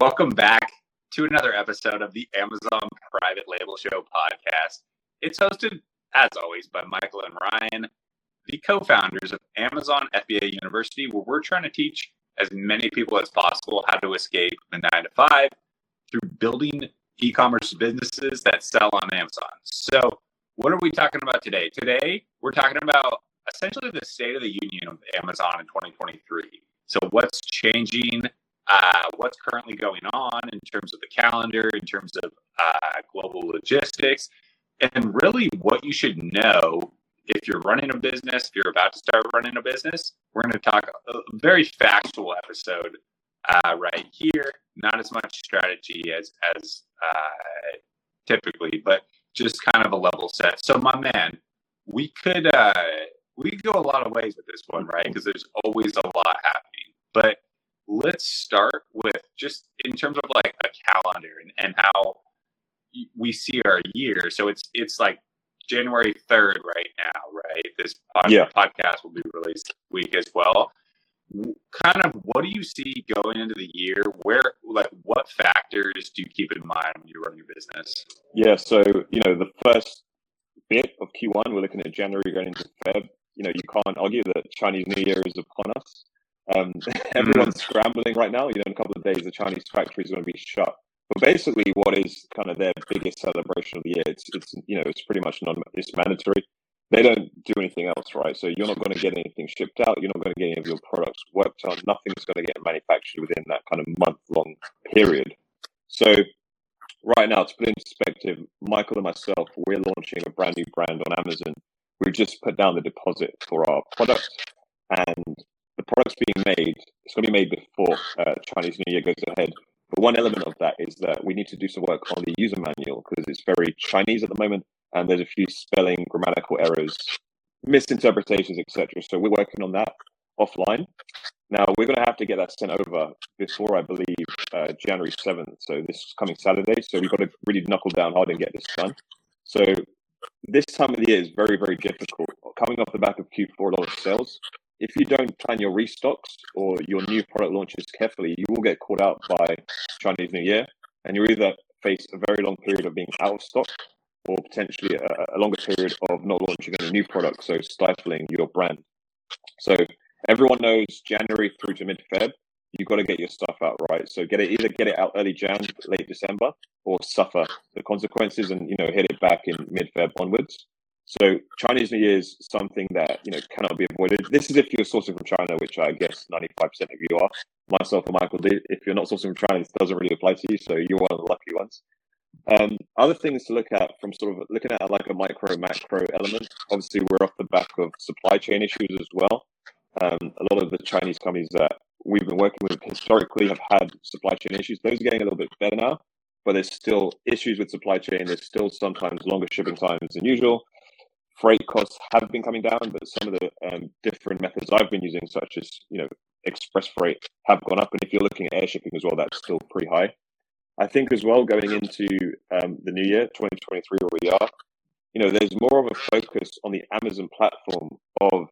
Welcome back to another episode of the Amazon Private Label Show podcast. It's hosted, as always, by Michael and Ryan, the co founders of Amazon FBA University, where we're trying to teach as many people as possible how to escape the nine to five through building e commerce businesses that sell on Amazon. So, what are we talking about today? Today, we're talking about essentially the state of the union of Amazon in 2023. So, what's changing? Uh, what's currently going on in terms of the calendar, in terms of uh, global logistics, and really what you should know if you're running a business, if you're about to start running a business. We're going to talk a very factual episode uh, right here, not as much strategy as as uh, typically, but just kind of a level set. So, my man, we could uh, we go a lot of ways with this one, right? Because there's always a lot happening, but let's start with just in terms of like a calendar and, and how we see our year. So it's it's like January third right now, right? This pod- yeah. podcast will be released week as well. Kind of, what do you see going into the year? Where, like, what factors do you keep in mind when you're running your business? Yeah, so you know, the first bit of Q1, we're looking at January going into Feb. You know, you can't argue that Chinese New Year is upon us. Um, everyone's scrambling right now. You know, in a couple of days, the Chinese factory is going to be shut. But basically, what is kind of their biggest celebration of the year? It's, it's you know, it's pretty much non, it's mandatory. They don't do anything else, right? So you're not going to get anything shipped out. You're not going to get any of your products worked on. Nothing's going to get manufactured within that kind of month long period. So right now, to put in perspective, Michael and myself, we're launching a brand new brand on Amazon. We just put down the deposit for our product, and product's being made, it's going to be made before uh, Chinese New Year goes ahead. But one element of that is that we need to do some work on the user manual because it's very Chinese at the moment, and there's a few spelling, grammatical errors, misinterpretations, etc. So we're working on that offline. Now we're going to have to get that sent over before, I believe, uh, January seventh. So this coming Saturday. So we've got to really knuckle down hard and get this done. So this time of the year is very, very difficult. Coming off the back of Q4, a lot of sales if you don't plan your restocks or your new product launches carefully, you will get caught out by Chinese New Year, and you either face a very long period of being out of stock or potentially a, a longer period of not launching any new products, so stifling your brand. So everyone knows January through to mid Feb, you've got to get your stuff out right. So get it either get it out early Jan, late December, or suffer the consequences and you know hit it back in mid Feb onwards. So Chinese New Year is something that you know cannot be avoided. This is if you're sourcing from China, which I guess 95% of you are. Myself and Michael. If you're not sourcing from China, this doesn't really apply to you. So you're one of the lucky ones. Um, other things to look at from sort of looking at like a micro macro element. Obviously, we're off the back of supply chain issues as well. Um, a lot of the Chinese companies that we've been working with historically have had supply chain issues. Those are getting a little bit better now, but there's still issues with supply chain. There's still sometimes longer shipping times than usual freight costs have been coming down, but some of the um, different methods I've been using, such as you know express freight, have gone up. And if you're looking at air shipping as well, that's still pretty high. I think as well going into um, the new year, 2023, where we are, you know, there's more of a focus on the Amazon platform of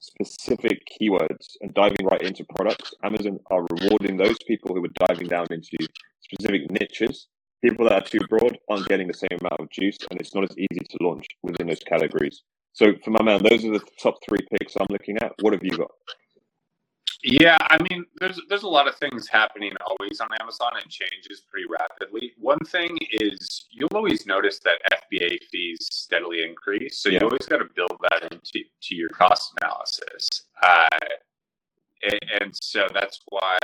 specific keywords and diving right into products. Amazon are rewarding those people who are diving down into specific niches people that are too broad aren't getting the same amount of juice, and it's not as easy to launch within those categories. So, for my man, those are the top three picks I'm looking at. What have you got? Yeah, I mean, there's there's a lot of things happening always on Amazon and changes pretty rapidly. One thing is you'll always notice that FBA fees steadily increase, so yeah. you always got to build that into to your cost analysis. Uh, and, and so that's why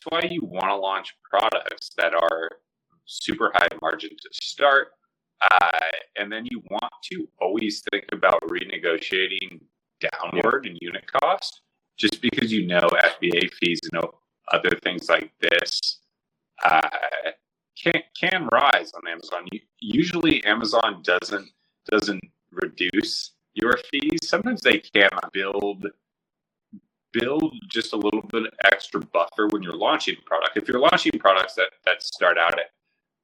that's why you want to launch products that are super high margin to start. Uh, and then you want to always think about renegotiating downward in unit cost just because you know FBA fees and other things like this uh, can can rise on Amazon. Usually, Amazon doesn't doesn't reduce your fees. Sometimes they can build build just a little bit extra buffer when you're launching a product. If you're launching products that, that start out at,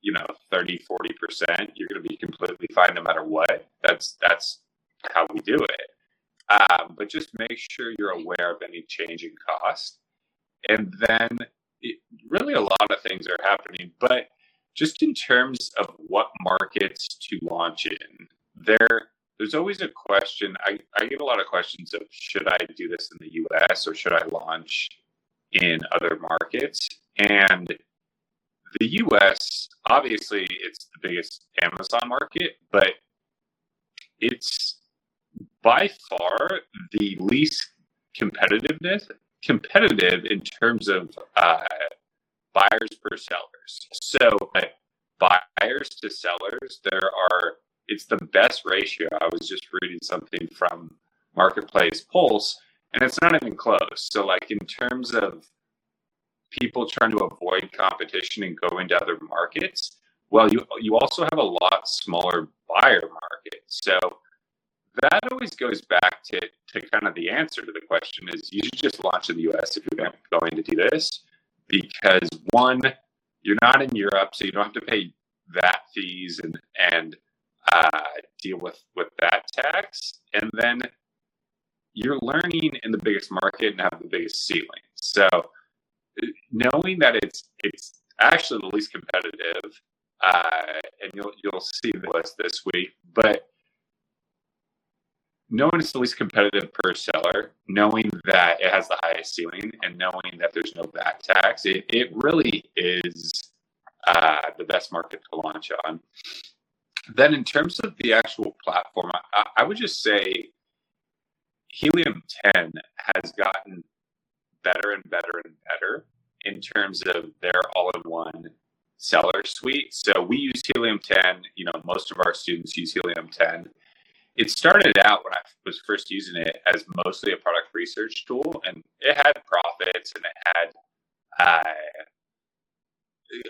you know, 30, 40%, you're going to be completely fine no matter what. That's, that's how we do it. Um, but just make sure you're aware of any change in cost. And then it, really a lot of things are happening. But just in terms of what markets to launch in, there there's always a question. I, I get a lot of questions of should I do this in the US or should I launch in other markets? And the US, obviously, it's the biggest Amazon market, but it's by far the least competitiveness competitive in terms of uh, buyers per sellers. So buyers to sellers, there are it's the best ratio. I was just reading something from Marketplace Pulse, and it's not even close. So like in terms of people trying to avoid competition and go into other markets, well, you you also have a lot smaller buyer market. So that always goes back to, to kind of the answer to the question is you should just launch in the US if you're going to do this because one, you're not in Europe, so you don't have to pay VAT fees and and uh, deal with with that tax, and then you're learning in the biggest market and have the biggest ceiling. So knowing that it's it's actually the least competitive, uh, and you'll you'll see the list this week, but knowing it's the least competitive per seller, knowing that it has the highest ceiling, and knowing that there's no VAT tax, it, it really is uh, the best market to launch on. Then, in terms of the actual platform, I, I would just say Helium 10 has gotten better and better and better in terms of their all in one seller suite. So we use Helium 10. You know, most of our students use Helium 10 it started out when I was first using it as mostly a product research tool, and it had profits and it had uh,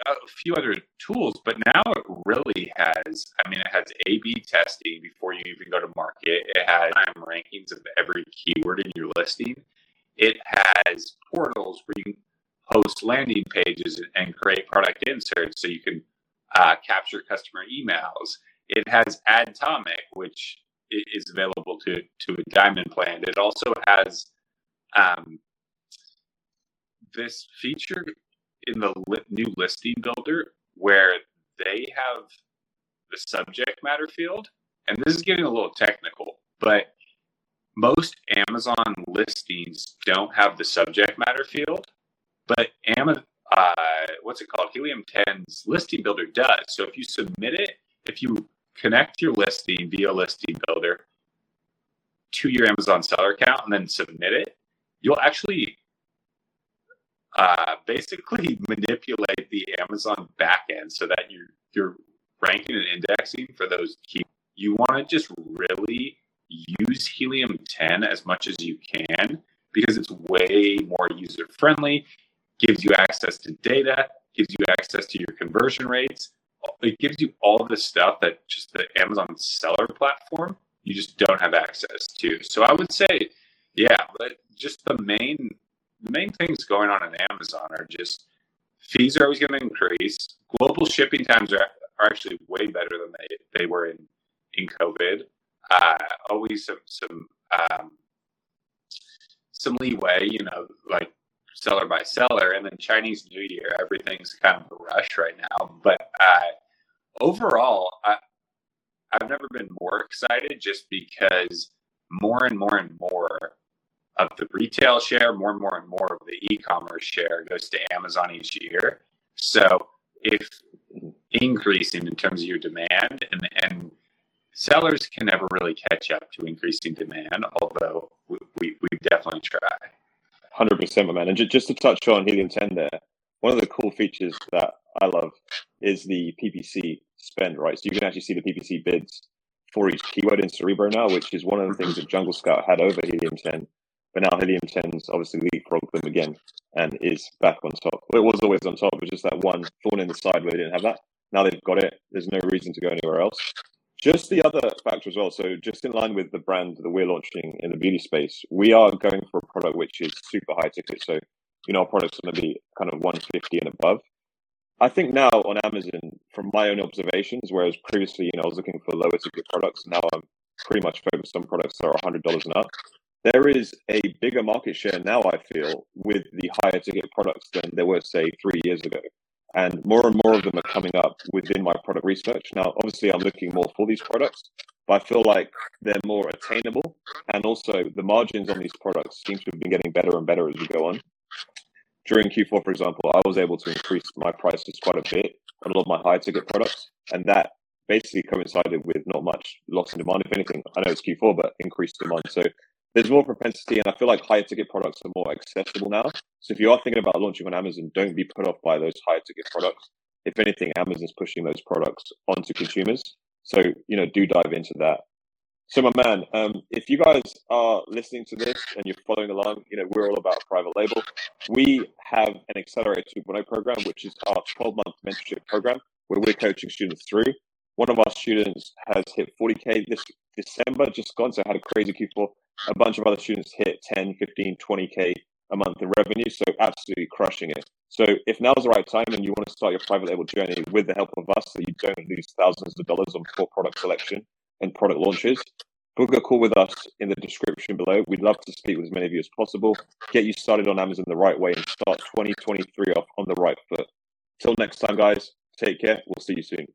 a few other tools, but now it really has. I mean, it has A/B testing before you even go to market. It has time rankings of every keyword in your listing. It has portals where you can host landing pages and create product inserts, so you can uh, capture customer emails. It has Adtomic, which is available to to a diamond plan. It also has um, this feature in the li- new listing builder where they have the subject matter field, and this is getting a little technical, but most Amazon listings don't have the subject matter field, but Amazon, uh, what's it called? Helium 10's listing builder does. So if you submit it, if you connect your listing via listing builder to your Amazon seller account and then submit it, you'll actually uh, basically manipulate the Amazon backend so that you're you're ranking and indexing for those key. You want to just really use Helium 10 as much as you can because it's way more user friendly, gives you access to data, gives you access to your conversion rates, it gives you all the stuff that just the Amazon seller platform you just don't have access to. So I would say, yeah, but just the main the main things going on in Amazon are just fees are always going to increase. Global shipping times are, are actually way better than they, they were in in COVID. Uh, always some some um, some leeway, you know, like seller by seller, and then Chinese New Year, everything's kind of a rush right now. But uh, overall, I, I've never been more excited just because more and more and more of the retail share, more and more and more of the e-commerce share goes to Amazon each year. So if increasing in terms of your demand and, and sellers can never really catch up to increasing demand, although we, we, we definitely try. Hundred percent, my man. And just to touch on Helium 10 there, one of the cool features that I love is the PPC spend, right? So you can actually see the PPC bids for each keyword in Cerebro now, which is one of the things that Jungle Scout had over Helium 10. But now Helium 10's obviously leapfrogged them again and is back on top. Well, it was always on top. It was just that one thorn in the side where they didn't have that. Now they've got it. There's no reason to go anywhere else. Just the other factor as well. So, just in line with the brand that we're launching in the beauty space, we are going for a product which is super high ticket. So, you know, our product's are going to be kind of 150 and above. I think now on Amazon, from my own observations, whereas previously, you know, I was looking for lower ticket products, now I'm pretty much focused on products that are $100 and up. There is a bigger market share now, I feel, with the higher ticket products than there were, say, three years ago. And more and more of them are coming up within my product research. Now, obviously, I'm looking more for these products, but I feel like they're more attainable. And also, the margins on these products seem to have been getting better and better as we go on. During Q4, for example, I was able to increase my prices quite a bit on a lot of my high ticket products. And that basically coincided with not much loss in demand. If anything, I know it's Q4, but increased demand. So there's more propensity, and I feel like higher ticket products are more accessible now. So if you are thinking about launching on Amazon, don't be put off by those higher ticket products. If anything, Amazon's pushing those products onto consumers. So you know, do dive into that. So my man, um, if you guys are listening to this and you're following along, you know we're all about private label. We have an Accelerator 2.0 program, which is our 12-month mentorship program, where we're coaching students through. One of our students has hit 40k this December, just gone, so had a crazy Q4. A bunch of other students hit 10, 15, 20k a month in revenue, so absolutely crushing it. So if now's the right time and you want to start your private label journey with the help of us, so you don't lose thousands of dollars on poor product selection and product launches, book a call with us in the description below. We'd love to speak with as many of you as possible, get you started on Amazon the right way, and start 2023 off on the right foot. Till next time, guys, take care. We'll see you soon.